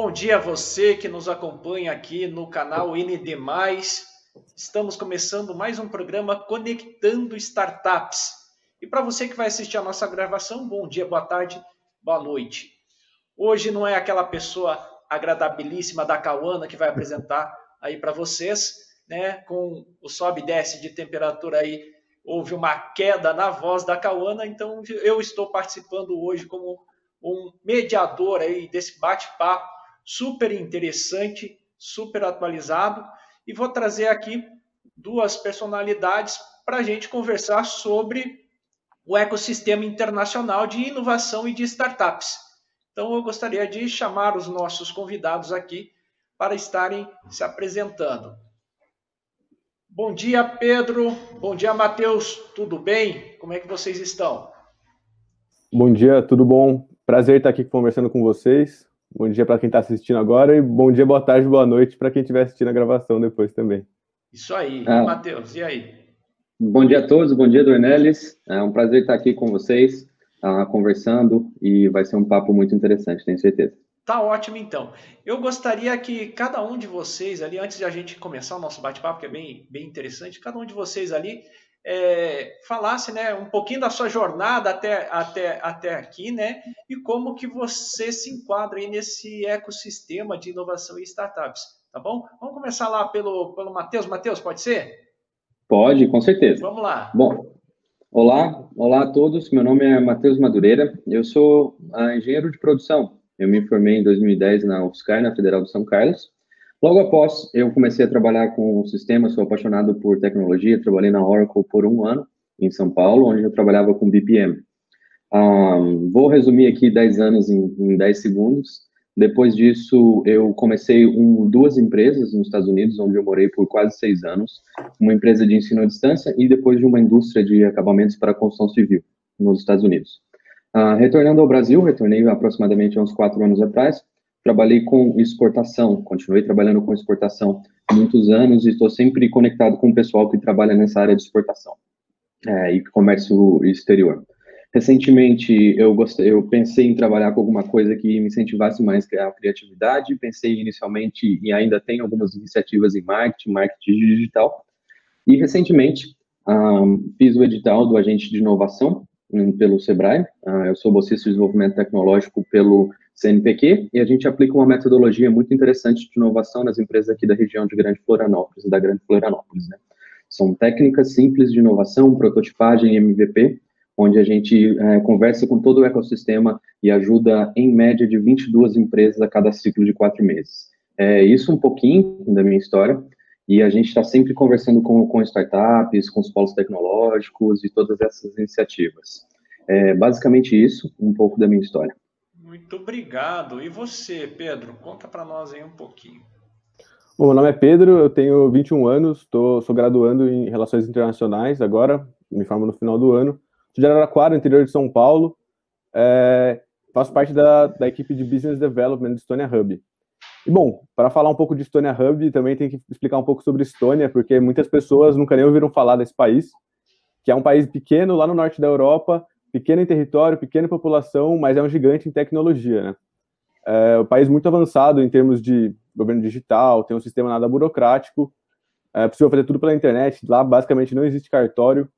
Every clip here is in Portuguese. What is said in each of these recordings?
Bom dia a você que nos acompanha aqui no canal ND+. Estamos começando mais um programa Conectando Startups. E para você que vai assistir a nossa gravação, bom dia, boa tarde, boa noite. Hoje não é aquela pessoa agradabilíssima da Cauana que vai apresentar aí para vocês, né? Com o sobe e desce de temperatura aí, houve uma queda na voz da Cauana, então eu estou participando hoje como um mediador aí desse bate-papo super interessante, super atualizado, e vou trazer aqui duas personalidades para a gente conversar sobre o ecossistema internacional de inovação e de startups. Então, eu gostaria de chamar os nossos convidados aqui para estarem se apresentando. Bom dia, Pedro. Bom dia, Matheus. Tudo bem? Como é que vocês estão? Bom dia, tudo bom? Prazer estar aqui conversando com vocês. Bom dia para quem está assistindo agora e bom dia, boa tarde, boa noite para quem estiver assistindo a gravação depois também. Isso aí. Ah, Matheus, e aí? Bom dia a todos, bom dia, Dornelis. É um prazer estar aqui com vocês, uh, conversando e vai ser um papo muito interessante, tenho certeza. Tá ótimo, então. Eu gostaria que cada um de vocês ali, antes de a gente começar o nosso bate-papo, que é bem, bem interessante, cada um de vocês ali é, falasse né, um pouquinho da sua jornada até, até, até aqui, né? E como que você se enquadra aí nesse ecossistema de inovação e startups, tá bom? Vamos começar lá pelo, pelo Matheus. Matheus, pode ser? Pode, com certeza. Vamos lá. Bom, olá, olá a todos. Meu nome é Matheus Madureira. Eu sou uh, engenheiro de produção. Eu me formei em 2010 na UFSCar, na Federal de São Carlos. Logo após, eu comecei a trabalhar com sistemas, sou apaixonado por tecnologia, trabalhei na Oracle por um ano, em São Paulo, onde eu trabalhava com BPM. Um, vou resumir aqui 10 anos em, em 10 segundos. Depois disso, eu comecei um, duas empresas nos Estados Unidos, onde eu morei por quase seis anos. Uma empresa de ensino à distância e depois de uma indústria de acabamentos para construção civil nos Estados Unidos. Uh, retornando ao Brasil, retornei aproximadamente uns quatro anos atrás, trabalhei com exportação, continuei trabalhando com exportação muitos anos e estou sempre conectado com o pessoal que trabalha nessa área de exportação é, e comércio exterior. Recentemente, eu, gostei, eu pensei em trabalhar com alguma coisa que me incentivasse mais a criatividade, pensei inicialmente e ainda tenho algumas iniciativas em marketing, marketing digital, e recentemente um, fiz o edital do agente de inovação um, pelo Sebrae, uh, eu sou bolsista de desenvolvimento tecnológico pelo CNPq, e a gente aplica uma metodologia muito interessante de inovação nas empresas aqui da região de Grande Florianópolis da Grande Florianópolis, né? São técnicas simples de inovação, prototipagem MVP, onde a gente é, conversa com todo o ecossistema e ajuda, em média, de 22 empresas a cada ciclo de quatro meses. É isso um pouquinho da minha história, e a gente está sempre conversando com, com startups, com os polos tecnológicos e todas essas iniciativas. É basicamente isso, um pouco da minha história. Muito obrigado. E você, Pedro? Conta para nós aí um pouquinho. Bom, meu nome é Pedro, eu tenho 21 anos, tô, sou graduando em Relações Internacionais agora, me formo no final do ano. Sou de Araraquara, interior de São Paulo. É, faço parte da, da equipe de Business Development do Estônia Hub. E, bom, para falar um pouco de Estônia Hub, também tem que explicar um pouco sobre Estônia, porque muitas pessoas nunca nem ouviram falar desse país, que é um país pequeno lá no norte da Europa, pequeno em território, pequena em população, mas é um gigante em tecnologia, né? É um país muito avançado em termos de governo digital, tem um sistema nada burocrático, é possível fazer tudo pela internet, lá basicamente não existe cartório,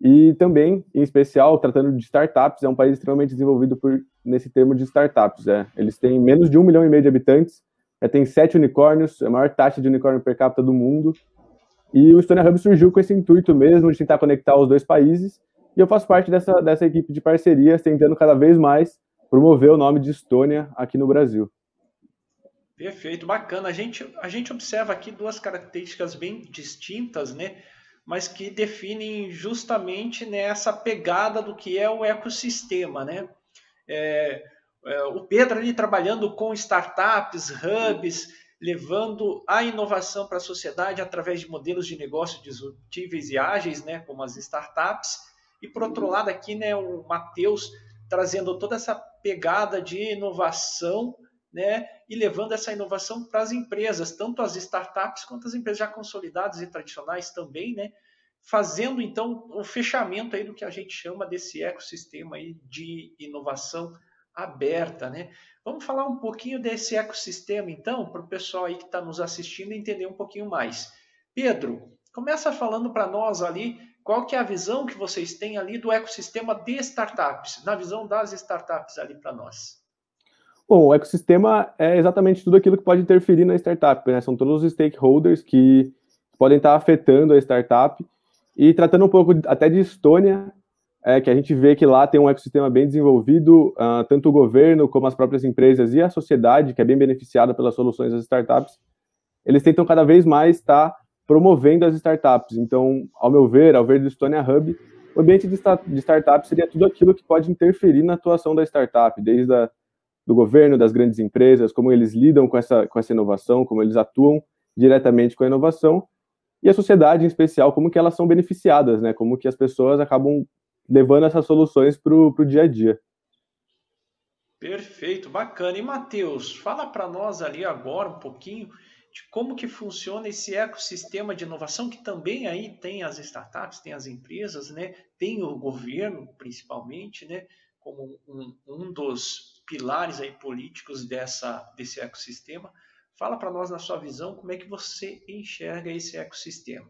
e também, em especial, tratando de startups, é um país extremamente desenvolvido por, nesse termo de startups. É. Eles têm menos de um milhão e meio de habitantes, já tem sete unicórnios, é a maior taxa de unicórnio per capita do mundo. E o Estônia Hub surgiu com esse intuito mesmo de tentar conectar os dois países e eu faço parte dessa, dessa equipe de parcerias, tentando cada vez mais promover o nome de Estônia aqui no Brasil. Perfeito, bacana. A gente, a gente observa aqui duas características bem distintas, né? Mas que definem justamente nessa pegada do que é o ecossistema, né? É, é, o Pedro ali trabalhando com startups, hubs, levando a inovação para a sociedade através de modelos de negócio disruptíveis e ágeis, né? Como as startups e por outro lado aqui, né, o Matheus trazendo toda essa pegada de inovação, né, e levando essa inovação para as empresas, tanto as startups quanto as empresas já consolidadas e tradicionais também, né, fazendo então o fechamento aí do que a gente chama desse ecossistema aí de inovação aberta, né? Vamos falar um pouquinho desse ecossistema, então, para o pessoal aí que está nos assistindo entender um pouquinho mais. Pedro, começa falando para nós ali qual que é a visão que vocês têm ali do ecossistema de startups, na visão das startups ali para nós. Bom, o ecossistema é exatamente tudo aquilo que pode interferir na startup, né? São todos os stakeholders que podem estar afetando a startup. E tratando um pouco até de Estônia, é, que a gente vê que lá tem um ecossistema bem desenvolvido, uh, tanto o governo como as próprias empresas e a sociedade, que é bem beneficiada pelas soluções das startups, eles tentam cada vez mais estar promovendo as startups. Então, ao meu ver, ao ver do Estônia Hub, o ambiente de, startup seria tudo aquilo que pode interferir na atuação da startup, desde a, do governo, das grandes empresas, como eles lidam com essa, com essa inovação, como eles atuam diretamente com a inovação, e a sociedade em especial, como que elas são beneficiadas, né? Como que as pessoas acabam levando essas soluções para o dia a dia. Perfeito, bacana. E Matheus, fala para nós ali agora um pouquinho de como que funciona esse ecossistema de inovação que também aí tem as startups, tem as empresas, né? Tem o governo, principalmente, né? Como um, um dos pilares aí políticos dessa desse ecossistema. Fala para nós na sua visão como é que você enxerga esse ecossistema.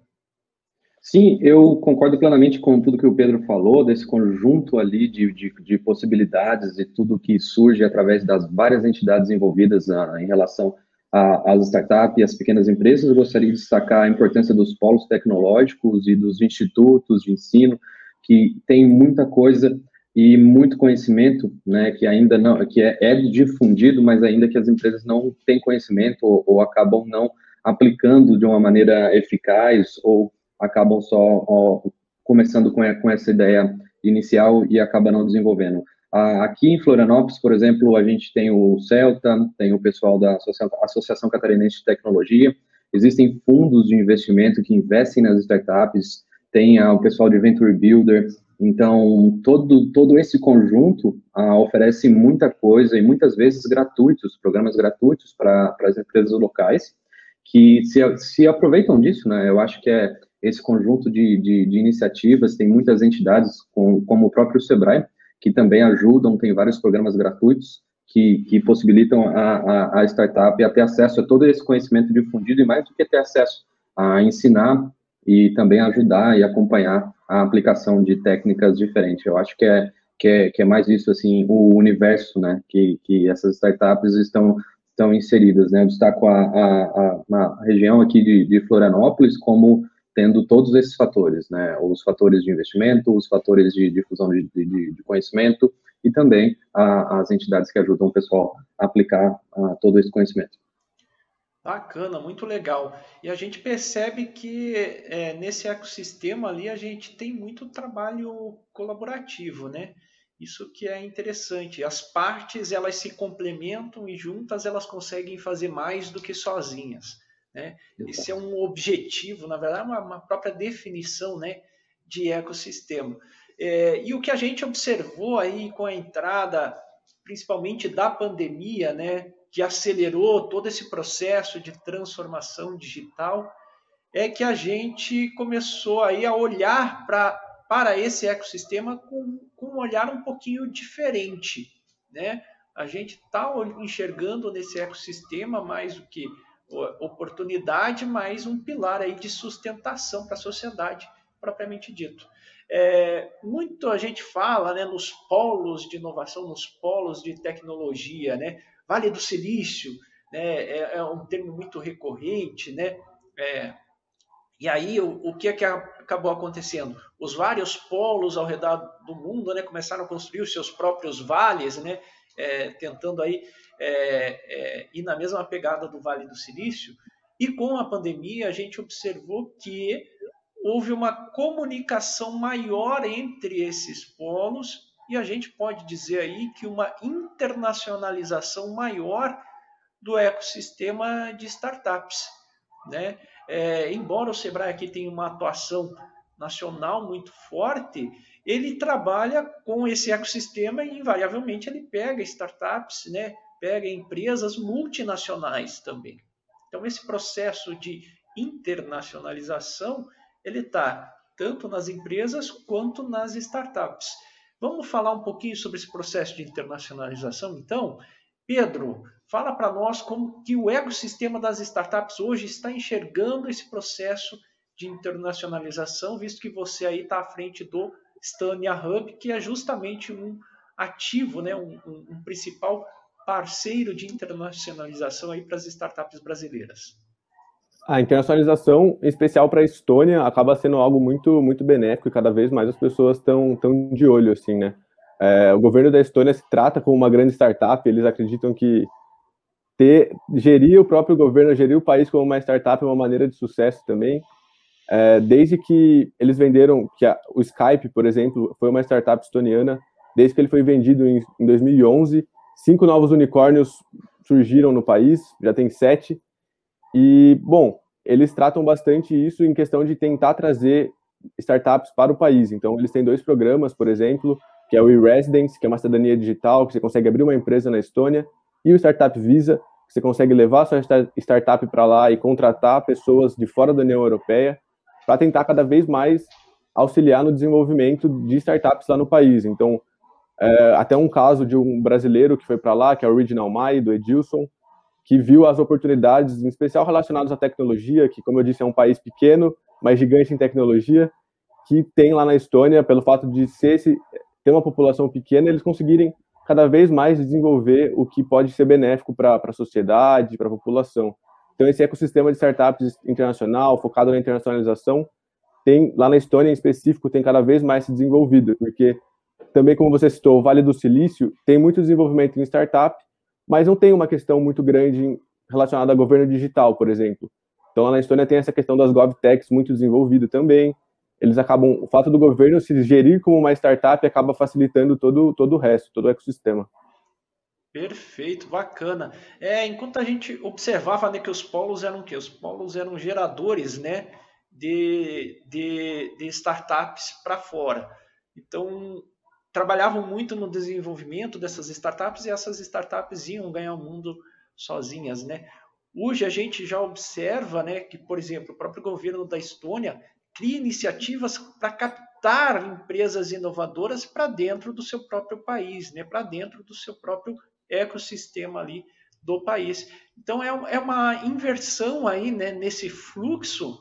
Sim, eu concordo plenamente com tudo que o Pedro falou, desse conjunto ali de, de, de possibilidades e tudo que surge através das várias entidades envolvidas ah, em relação às startups e às pequenas empresas. Eu gostaria de destacar a importância dos polos tecnológicos e dos institutos de ensino, que tem muita coisa e muito conhecimento, né, que ainda não, que é, é difundido, mas ainda que as empresas não têm conhecimento ou, ou acabam não aplicando de uma maneira eficaz ou acabam só ó, começando com, com essa ideia inicial e acabam não desenvolvendo. Aqui em Florianópolis, por exemplo, a gente tem o Celta, tem o pessoal da Associação Catarinense de Tecnologia, existem fundos de investimento que investem nas startups, tem o pessoal de Venture Builder, então todo, todo esse conjunto oferece muita coisa e muitas vezes gratuitos, programas gratuitos para as empresas locais, que se, se aproveitam disso, né? Eu acho que é esse conjunto de, de, de iniciativas, tem muitas entidades, com, como o próprio Sebrae, que também ajudam, tem vários programas gratuitos que, que possibilitam a, a, a startup a ter acesso a todo esse conhecimento difundido e mais do que ter acesso a ensinar e também ajudar e acompanhar a aplicação de técnicas diferentes. Eu acho que é, que é, que é mais isso, assim, o universo, né, que, que essas startups estão, estão inseridas, né, eu destaco a, a, a, a região aqui de, de Florianópolis como tendo todos esses fatores, né? Os fatores de investimento, os fatores de difusão de, de, de conhecimento e também a, as entidades que ajudam o pessoal a aplicar a, todo esse conhecimento. Bacana, muito legal. E a gente percebe que é, nesse ecossistema ali a gente tem muito trabalho colaborativo, né? Isso que é interessante. As partes elas se complementam e juntas elas conseguem fazer mais do que sozinhas. Né? Esse é um objetivo, na verdade, uma, uma própria definição né, de ecossistema. É, e o que a gente observou aí com a entrada, principalmente da pandemia, né, que acelerou todo esse processo de transformação digital, é que a gente começou aí a olhar pra, para esse ecossistema com, com um olhar um pouquinho diferente. Né? A gente está enxergando nesse ecossistema mais o que oportunidade, mas um pilar aí de sustentação para a sociedade propriamente dito. É, muito a gente fala né, nos polos de inovação, nos polos de tecnologia, né? Vale do Silício, né, é, é um termo muito recorrente, né? É, e aí o, o que é que acabou acontecendo? Os vários polos ao redor do mundo, né, começaram a construir os seus próprios vales, né? É, tentando aí é, é, ir na mesma pegada do Vale do Silício. E com a pandemia, a gente observou que houve uma comunicação maior entre esses polos e a gente pode dizer aí que uma internacionalização maior do ecossistema de startups. Né? É, embora o Sebrae aqui tenha uma atuação nacional muito forte, ele trabalha com esse ecossistema e invariavelmente ele pega startups, né, pega empresas multinacionais também. Então, esse processo de internacionalização, ele está tanto nas empresas quanto nas startups. Vamos falar um pouquinho sobre esse processo de internacionalização, então? Pedro, fala para nós como que o ecossistema das startups hoje está enxergando esse processo de internacionalização, visto que você aí está à frente do Stania Hub, que é justamente um ativo, né, um, um, um principal parceiro de internacionalização aí para as startups brasileiras. A internacionalização, em especial para a Estônia, acaba sendo algo muito muito benéfico e cada vez mais as pessoas estão tão de olho assim, né? É, o governo da Estônia se trata como uma grande startup, eles acreditam que ter, gerir o próprio governo, gerir o país como uma startup é uma maneira de sucesso também. É, desde que eles venderam, que a, o Skype, por exemplo, foi uma startup estoniana, desde que ele foi vendido em, em 2011, cinco novos unicórnios surgiram no país, já tem sete. E, bom, eles tratam bastante isso em questão de tentar trazer startups para o país. Então, eles têm dois programas, por exemplo, que é o e-Residence, que é uma cidadania digital, que você consegue abrir uma empresa na Estônia, e o Startup Visa, que você consegue levar sua startup para lá e contratar pessoas de fora da União Europeia para tentar cada vez mais auxiliar no desenvolvimento de startups lá no país. Então, é, até um caso de um brasileiro que foi para lá, que é o Original Mai, do Edilson, que viu as oportunidades, em especial relacionadas à tecnologia, que, como eu disse, é um país pequeno, mas gigante em tecnologia, que tem lá na Estônia, pelo fato de ser esse, ter uma população pequena, eles conseguirem cada vez mais desenvolver o que pode ser benéfico para a sociedade, para a população. Então, esse ecossistema de startups internacional, focado na internacionalização, tem lá na Estônia em específico, tem cada vez mais se desenvolvido, porque também, como você citou, o Vale do Silício tem muito desenvolvimento em startup, mas não tem uma questão muito grande relacionada a governo digital, por exemplo. Então, lá na Estônia tem essa questão das GovTechs muito desenvolvida também. Eles acabam, o fato do governo se gerir como uma startup acaba facilitando todo, todo o resto, todo o ecossistema. Perfeito, bacana. É, enquanto a gente observava né, que os polos eram quê? Os polos eram geradores né, de, de, de startups para fora. Então, trabalhavam muito no desenvolvimento dessas startups e essas startups iam ganhar o mundo sozinhas. Né? Hoje a gente já observa né, que, por exemplo, o próprio governo da Estônia cria iniciativas para captar empresas inovadoras para dentro do seu próprio país, né, para dentro do seu próprio ecossistema ali do país. Então é, é uma inversão aí né, nesse fluxo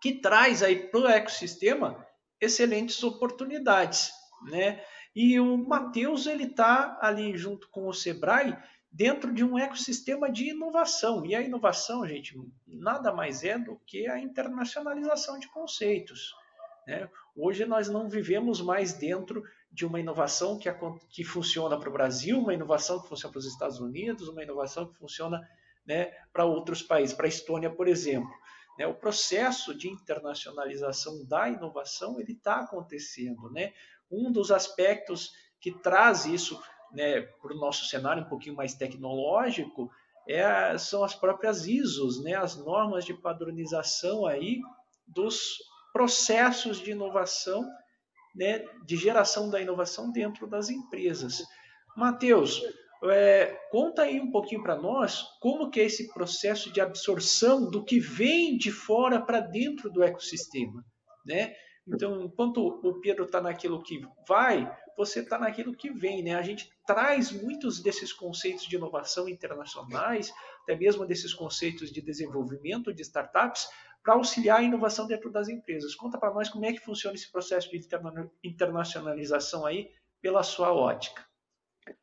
que traz aí para o ecossistema excelentes oportunidades, né? E o Matheus ele está ali junto com o Sebrae dentro de um ecossistema de inovação. E a inovação, gente, nada mais é do que a internacionalização de conceitos. Né? Hoje nós não vivemos mais dentro de uma inovação que, que funciona para o Brasil, uma inovação que funciona para os Estados Unidos, uma inovação que funciona né, para outros países, para a Estônia, por exemplo. Né? O processo de internacionalização da inovação ele está acontecendo. Né? Um dos aspectos que traz isso né, para o nosso cenário um pouquinho mais tecnológico é, são as próprias ISOs, né, as normas de padronização aí dos processos de inovação né, de geração da inovação dentro das empresas. Mateus, é, conta aí um pouquinho para nós como que é esse processo de absorção do que vem de fora para dentro do ecossistema, né? Então, enquanto o Pedro está naquilo que vai, você está naquilo que vem, né? A gente traz muitos desses conceitos de inovação internacionais, até mesmo desses conceitos de desenvolvimento de startups, para auxiliar a inovação dentro das empresas. Conta para nós como é que funciona esse processo de internacionalização aí pela sua ótica.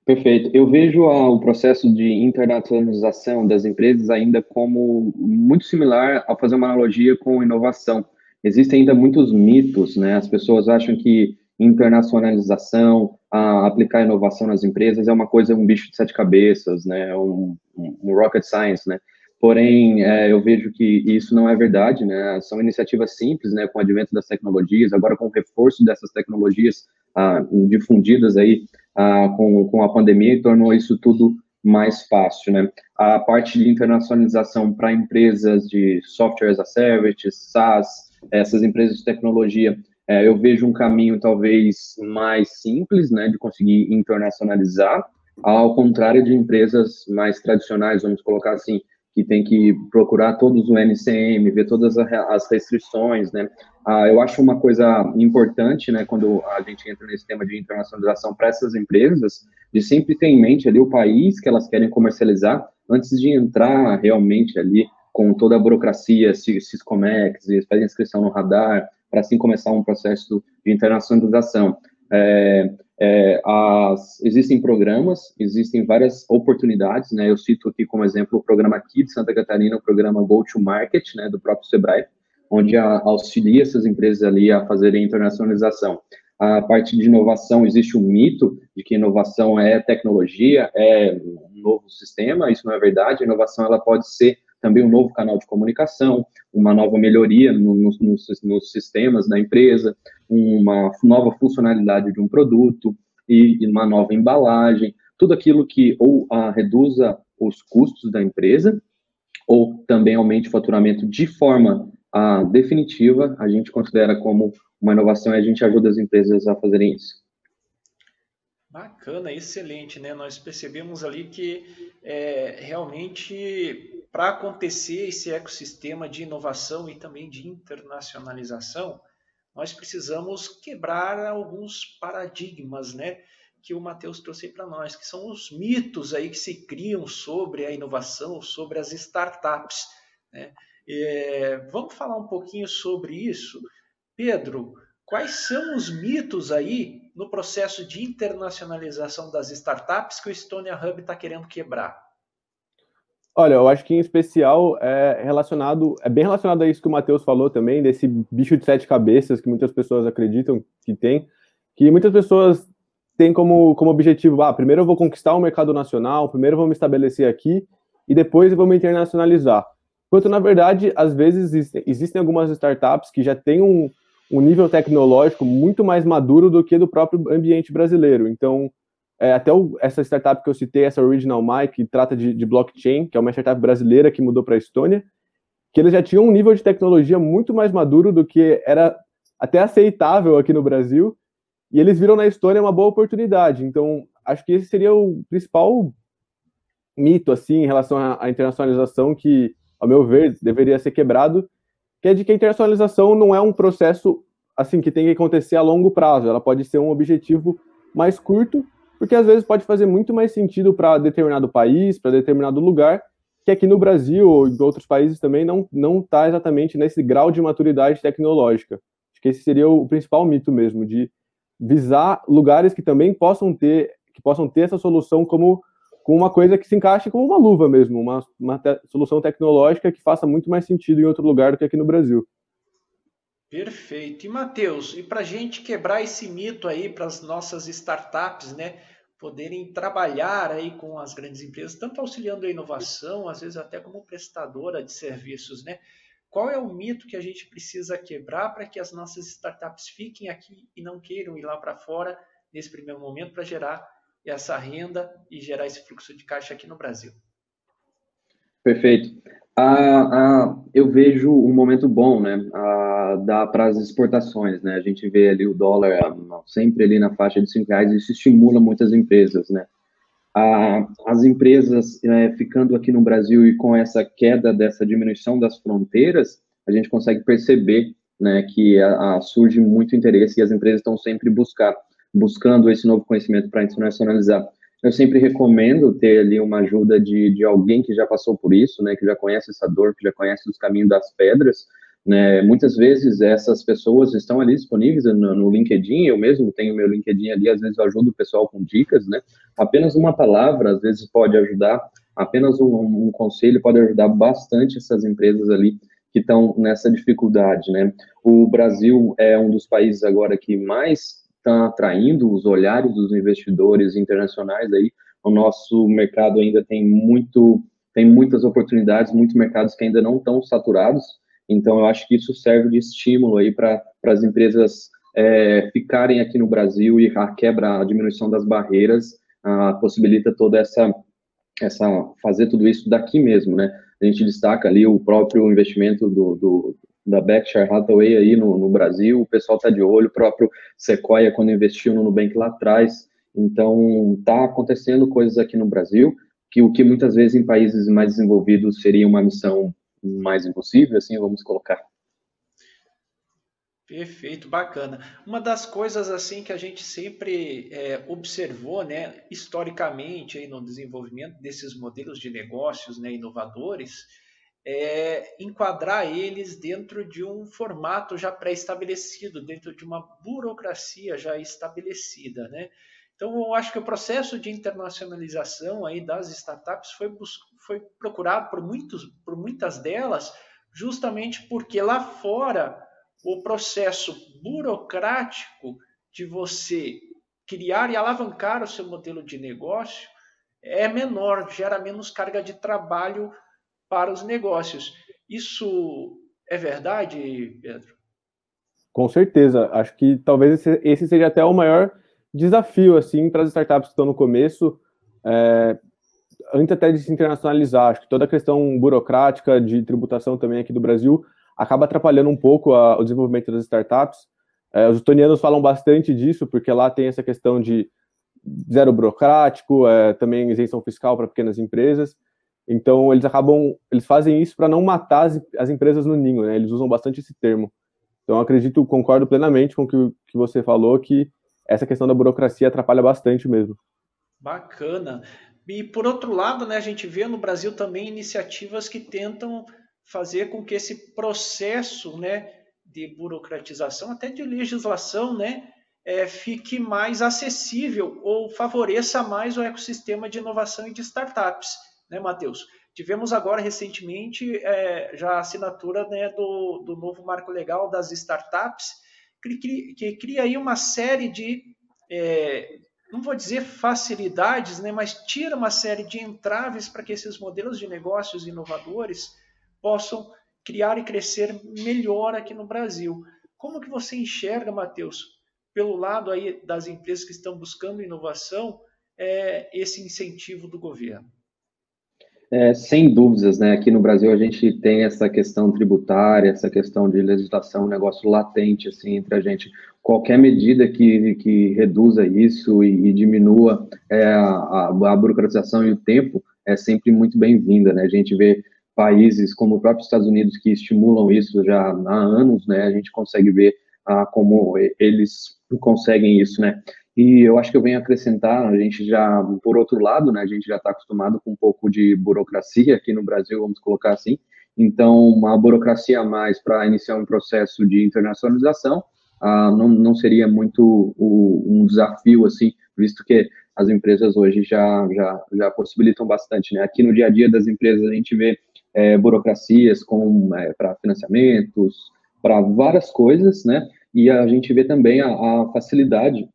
Perfeito. Eu vejo o processo de internacionalização das empresas ainda como muito similar ao fazer uma analogia com inovação. Existem ainda muitos mitos, né? As pessoas acham que internacionalização, aplicar inovação nas empresas é uma coisa, um bicho de sete cabeças, né? Um, um rocket science, né? Porém, é, eu vejo que isso não é verdade, né? São iniciativas simples, né? Com o advento das tecnologias, agora com o reforço dessas tecnologias ah, difundidas aí ah, com, com a pandemia, tornou isso tudo mais fácil, né? A parte de internacionalização para empresas de software as a service, SaaS, essas empresas de tecnologia, é, eu vejo um caminho talvez mais simples, né? De conseguir internacionalizar, ao contrário de empresas mais tradicionais, vamos colocar assim, que tem que procurar todos o NCM, ver todas as restrições, né? Ah, eu acho uma coisa importante, né, quando a gente entra nesse tema de internacionalização para essas empresas, de sempre ter em mente ali o país que elas querem comercializar antes de entrar realmente ali com toda a burocracia, Siscomex, fazer inscrição no radar, para assim começar um processo de internacionalização. É, é, as, existem programas, existem várias oportunidades, né? Eu cito aqui como exemplo o programa aqui de Santa Catarina, o programa Go to Market, né, do próprio Sebrae, onde a, auxilia essas empresas ali a fazerem internacionalização. A parte de inovação, existe um mito de que inovação é tecnologia, é um novo sistema, isso não é verdade, a inovação ela pode ser também um novo canal de comunicação, uma nova melhoria no, no, nos, nos, sistemas da empresa, uma nova funcionalidade de um produto e, e uma nova embalagem, tudo aquilo que ou a, reduza os custos da empresa ou também aumente o faturamento de forma a, definitiva, a gente considera como uma inovação e a gente ajuda as empresas a fazerem isso. Bacana, excelente, né? Nós percebemos ali que é, realmente para acontecer esse ecossistema de inovação e também de internacionalização, nós precisamos quebrar alguns paradigmas, né? Que o Matheus trouxe para nós, que são os mitos aí que se criam sobre a inovação, sobre as startups. Né? É, vamos falar um pouquinho sobre isso. Pedro, quais são os mitos aí no processo de internacionalização das startups que o Estonia Hub está querendo quebrar? Olha, eu acho que em especial é relacionado, é bem relacionado a isso que o Matheus falou também, desse bicho de sete cabeças que muitas pessoas acreditam que tem, que muitas pessoas têm como, como objetivo, ah, primeiro eu vou conquistar o mercado nacional, primeiro eu vou me estabelecer aqui e depois eu vou me internacionalizar. Enquanto, na verdade, às vezes existem, existem algumas startups que já têm um, um nível tecnológico muito mais maduro do que do próprio ambiente brasileiro. Então, é, até o, essa startup que eu citei, essa Original Mike, que trata de, de blockchain, que é uma startup brasileira que mudou para a Estônia, que eles já tinham um nível de tecnologia muito mais maduro do que era até aceitável aqui no Brasil, e eles viram na Estônia uma boa oportunidade. Então, acho que esse seria o principal mito, assim, em relação à, internacionalização, que, ao meu ver, deveria ser quebrado, que é de que a internacionalização não é um processo, assim, que tem que acontecer a longo prazo, ela pode ser um objetivo mais curto, porque às vezes pode fazer muito mais sentido para determinado país, para determinado lugar, que aqui no Brasil ou em outros países também não não está exatamente nesse grau de maturidade tecnológica. Acho que esse seria o principal mito mesmo de visar lugares que também possam ter que possam ter essa solução como com uma coisa que se encaixe como uma luva mesmo, uma, uma te solução tecnológica que faça muito mais sentido em outro lugar do que aqui no Brasil. Perfeito. E Matheus, e para a gente quebrar esse mito aí para as nossas startups, né, poderem trabalhar aí com as grandes empresas, tanto auxiliando a inovação, às vezes até como prestadora de serviços, né? Qual é o mito que a gente precisa quebrar para que as nossas startups fiquem aqui e não queiram ir lá para fora nesse primeiro momento para gerar essa renda e gerar esse fluxo de caixa aqui no Brasil? Perfeito. Ah, ah, eu vejo um momento bom, né, ah, para as exportações, né, a gente vê ali o dólar ah, sempre ali na faixa de 5 reais, isso estimula muitas empresas, né, ah, as empresas é, ficando aqui no Brasil e com essa queda dessa diminuição das fronteiras, a gente consegue perceber, né, que a, a surge muito interesse e as empresas estão sempre buscar, buscando esse novo conhecimento para internacionalizar eu sempre recomendo ter ali uma ajuda de, de alguém que já passou por isso, né, que já conhece essa dor, que já conhece os caminhos das pedras, né, muitas vezes essas pessoas estão ali disponíveis no, no, LinkedIn, eu mesmo tenho meu LinkedIn ali, às vezes eu ajudo o pessoal com dicas, né, apenas uma palavra às vezes pode ajudar, apenas um, um conselho pode ajudar bastante essas empresas ali que estão nessa dificuldade, né. O Brasil é um dos países agora que mais está atraindo os olhares dos investidores internacionais aí. O nosso mercado ainda tem muito tem muitas oportunidades, muitos mercados que ainda não estão saturados. Então, eu acho que isso serve de estímulo aí para as empresas é, ficarem aqui no Brasil e a quebra, a diminuição das barreiras a, possibilita toda essa essa fazer tudo isso daqui mesmo, né? A gente destaca ali o próprio investimento do, do da Berkshire Hathaway aí no, no Brasil, o pessoal está de olho, o próprio Sequoia quando investiu no Nubank lá atrás, então tá acontecendo coisas aqui no Brasil, que o que muitas vezes em países mais desenvolvidos seria uma missão mais impossível, assim vamos colocar. Perfeito, bacana. Uma das coisas assim que a gente sempre é, observou, né, historicamente aí no desenvolvimento desses modelos de negócios, né, inovadores, é enquadrar eles dentro de um formato já pré-estabelecido, dentro de uma burocracia já estabelecida, né? Então, eu acho que o processo de internacionalização aí das startups foi, foi procurado por, muitos, por muitas delas, justamente porque lá fora o processo burocrático de você criar e alavancar o seu modelo de negócio é menor, gera menos carga de trabalho para os negócios. Isso é verdade, Pedro? Com certeza. Acho que talvez esse, seja até o maior desafio assim para as startups que estão no começo, é, antes até de se internacionalizar. Acho que toda a questão burocrática de tributação também aqui do Brasil acaba atrapalhando um pouco a, o desenvolvimento das startups. É, os estonianos falam bastante disso, porque lá tem essa questão de zero burocrático, é, também isenção fiscal para pequenas empresas. Então, eles acabam, eles fazem isso para não matar as, as, empresas no ninho, né? Eles usam bastante esse termo. Então, acredito, concordo plenamente com o que, que você falou, que essa questão da burocracia atrapalha bastante mesmo. Bacana. E por outro lado, né, a gente vê no Brasil também iniciativas que tentam fazer com que esse processo né, de burocratização, até de legislação, né, é, fique mais acessível ou favoreça mais o ecossistema de inovação e de startups, né, Matheus? Tivemos agora recentemente é, já a assinatura né, do, do novo marco legal das startups, que, que cria aí uma série de, é, não vou dizer facilidades, né, mas tira uma série de entraves para que esses modelos de negócios inovadores possam criar e crescer melhor aqui no Brasil. Como que você enxerga, Matheus, pelo lado aí das empresas que estão buscando inovação, é, esse incentivo do governo? É, sem dúvidas, né? Aqui no Brasil a gente tem essa questão tributária, essa questão de legislação, um negócio latente assim entre a gente. Qualquer medida que, que reduza isso e, e diminua é, a, a, burocratização e o tempo é sempre muito bem-vinda, né? A gente vê países como o próprio Estados Unidos que estimulam isso já há anos, né? A gente consegue ver ah, como eles conseguem isso, né? E eu acho que eu venho acrescentar, a gente já, por outro lado, né, a gente já está acostumado com um pouco de burocracia aqui no Brasil, vamos colocar assim. Então, uma burocracia a mais para iniciar um processo de internacionalização ah, não, não seria muito o, um desafio, assim, visto que as empresas hoje já, já, já possibilitam bastante, né? Aqui no dia a dia das empresas a gente vê é, burocracias com é, para financiamentos, para várias coisas, né? E a gente vê também a, a facilidade.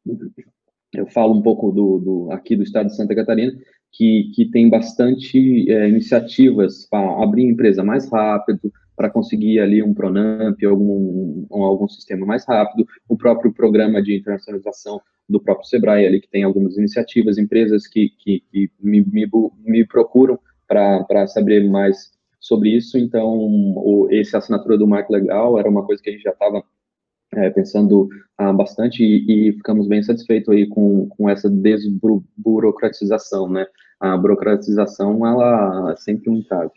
Eu falo um pouco do, do, aqui do estado de Santa Catarina, que, que tem bastante é, iniciativas para abrir empresa mais rápido, para conseguir ali um Pronamp, algum, um, algum sistema mais rápido, o próprio programa de internacionalização do próprio Sebrae ali, que tem algumas iniciativas, empresas que, que, que me, me, me procuram para saber mais sobre isso. Então, o, esse assinatura do marco legal era uma coisa que a gente já estava é, pensando ah, bastante e, e, ficamos bem satisfeitos aí com, com essa desburocratização, né? A burocratização, ela é sempre um entrave.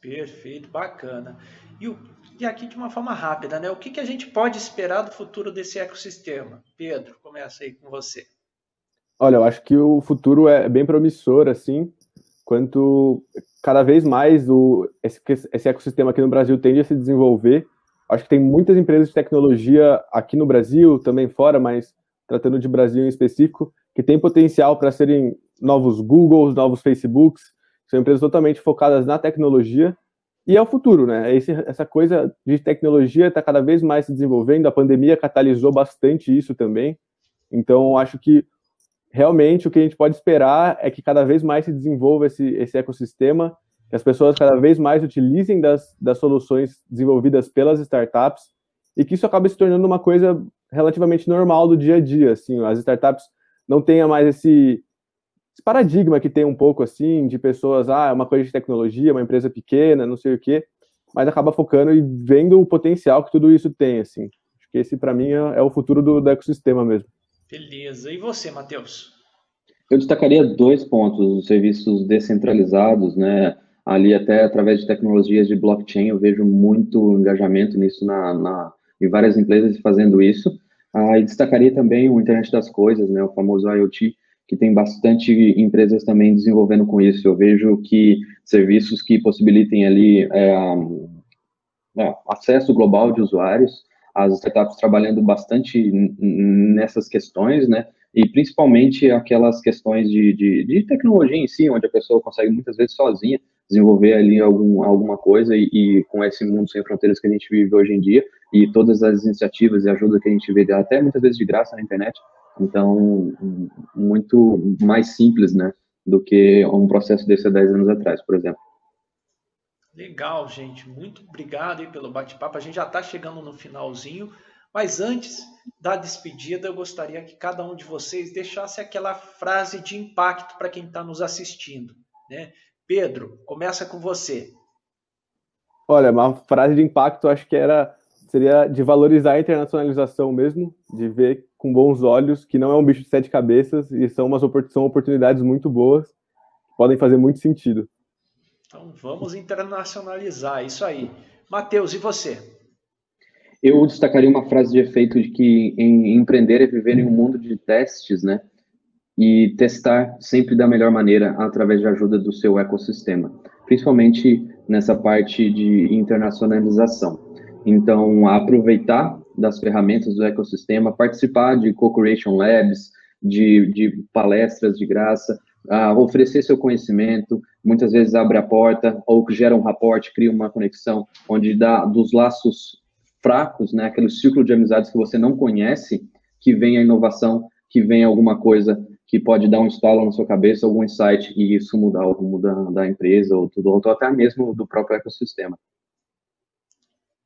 Perfeito, bacana. E, o, e aqui de uma forma rápida, né? O que, que a gente pode esperar do futuro desse ecossistema? Pedro, começa aí com você. Olha, eu acho que o futuro é bem promissor, assim, quanto cada vez mais o, esse, esse ecossistema aqui no Brasil tende a se desenvolver. Acho que tem muitas empresas de tecnologia aqui no Brasil, também fora, mas tratando de Brasil em específico, que tem potencial para serem novos Googles, novos Facebooks, são empresas totalmente focadas na tecnologia e é o futuro, né? Esse, essa coisa de tecnologia está cada vez mais se desenvolvendo, a pandemia catalisou bastante isso também. Então, acho que realmente o que a gente pode esperar é que cada vez mais se desenvolva esse, esse ecossistema, que as pessoas cada vez mais utilizem das, das soluções desenvolvidas pelas startups e que isso acabe se tornando uma coisa relativamente normal do dia a dia. Assim, as startups não tenham mais esse, esse paradigma que tem um pouco assim de pessoas, ah, é uma coisa de tecnologia, uma empresa pequena, não sei o quê, mas acaba focando e vendo o potencial que tudo isso tem. Assim, acho que esse para mim é, é, o futuro do, do ecossistema mesmo. Beleza. E você, Matheus? Eu destacaria dois pontos: os serviços descentralizados, né? Ali, até através de tecnologias de blockchain, eu vejo muito engajamento nisso na, na em várias empresas fazendo isso. Ah, e destacaria também o Internet das Coisas, né? O famoso IoT, que tem bastante empresas também desenvolvendo com isso. Eu vejo que serviços que possibilitem ali é, é, acesso global de usuários, as startups trabalhando bastante nessas questões, né? E principalmente aquelas questões de, de, de, tecnologia em si, onde a pessoa consegue muitas vezes sozinha desenvolver ali algum, alguma coisa e, e, com esse mundo sem fronteiras que a gente vive hoje em dia e todas as iniciativas e ajuda que a gente vê até muitas vezes de graça na internet, então muito mais simples, né, do que um processo desse há 10 anos atrás, por exemplo. Legal, gente. Muito obrigado aí pelo bate-papo. A gente já está chegando no finalzinho, mas antes da despedida, eu gostaria que cada um de vocês deixasse aquela frase de impacto para quem está nos assistindo. Né? Pedro, começa com você. Olha, uma frase de impacto acho que era seria de valorizar a internacionalização mesmo, de ver com bons olhos que não é um bicho de sete cabeças e são umas são oportunidades muito boas, podem fazer muito sentido. Então vamos internacionalizar isso aí. Matheus, e você? Eu destacaria uma frase de efeito de que em empreender é viver em um mundo de testes, né? E testar sempre da melhor maneira através de ajuda do seu ecossistema, principalmente nessa parte de internacionalização. Então, aproveitar das ferramentas do ecossistema, participar de co-creation labs, de, de palestras de graça, uh, oferecer seu conhecimento, muitas vezes abre a porta, ou gera um raporte, cria uma conexão, onde dá dos laços fracos, né, aquele ciclo de amizades que você não conhece, que vem a inovação, que vem alguma coisa que pode dar um estalo na sua cabeça, algum insight, e isso mudar o rumo da, da empresa, ou tudo, ou até mesmo do próprio ecossistema.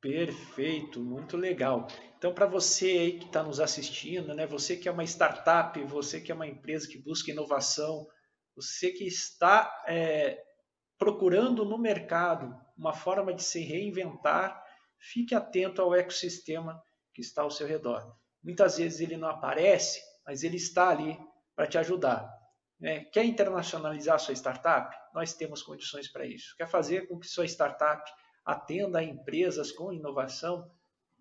Perfeito, muito legal. Então, para você aí que está nos assistindo, né, você que é uma startup, você que é uma empresa que busca inovação, você que está é, procurando no mercado uma forma de se reinventar, fique atento ao ecossistema que está ao seu redor. Muitas vezes ele não aparece, mas ele está ali para te ajudar. Né? Quer internacionalizar sua startup? Nós temos condições para isso. Quer fazer com que sua startup atenda a empresas com inovação,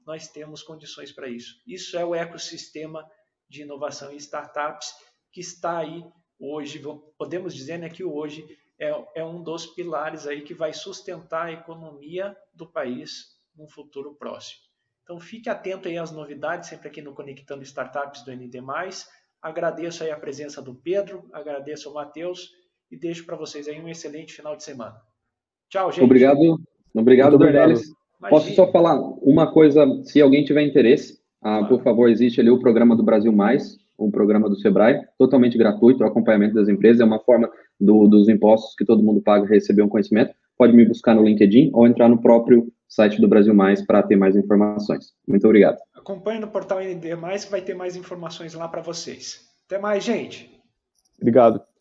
nós temos condições para isso. Isso é o ecossistema de inovação e startups que está aí hoje, podemos dizer né, que hoje é, é um dos pilares aí que vai sustentar a economia do país num futuro próximo. Então fique atento aí às novidades, sempre aqui no Conectando Startups do ND+. Agradeço aí a presença do Pedro, agradeço ao Matheus e deixo para vocês aí um excelente final de semana. Tchau, gente. Obrigado. Obrigado, Dornelis. Posso só falar uma coisa, se alguém tiver interesse, ah, por favor, existe ali o programa do Brasil Mais, um programa do Sebrae, totalmente gratuito, o acompanhamento das empresas, é uma forma do, dos impostos que todo mundo paga receber um conhecimento. Pode me buscar no LinkedIn ou entrar no próprio site do Brasil Mais para ter mais informações. Muito obrigado. Acompanhe no portal ND Mais que vai ter mais informações lá para vocês. Até mais, gente. Obrigado.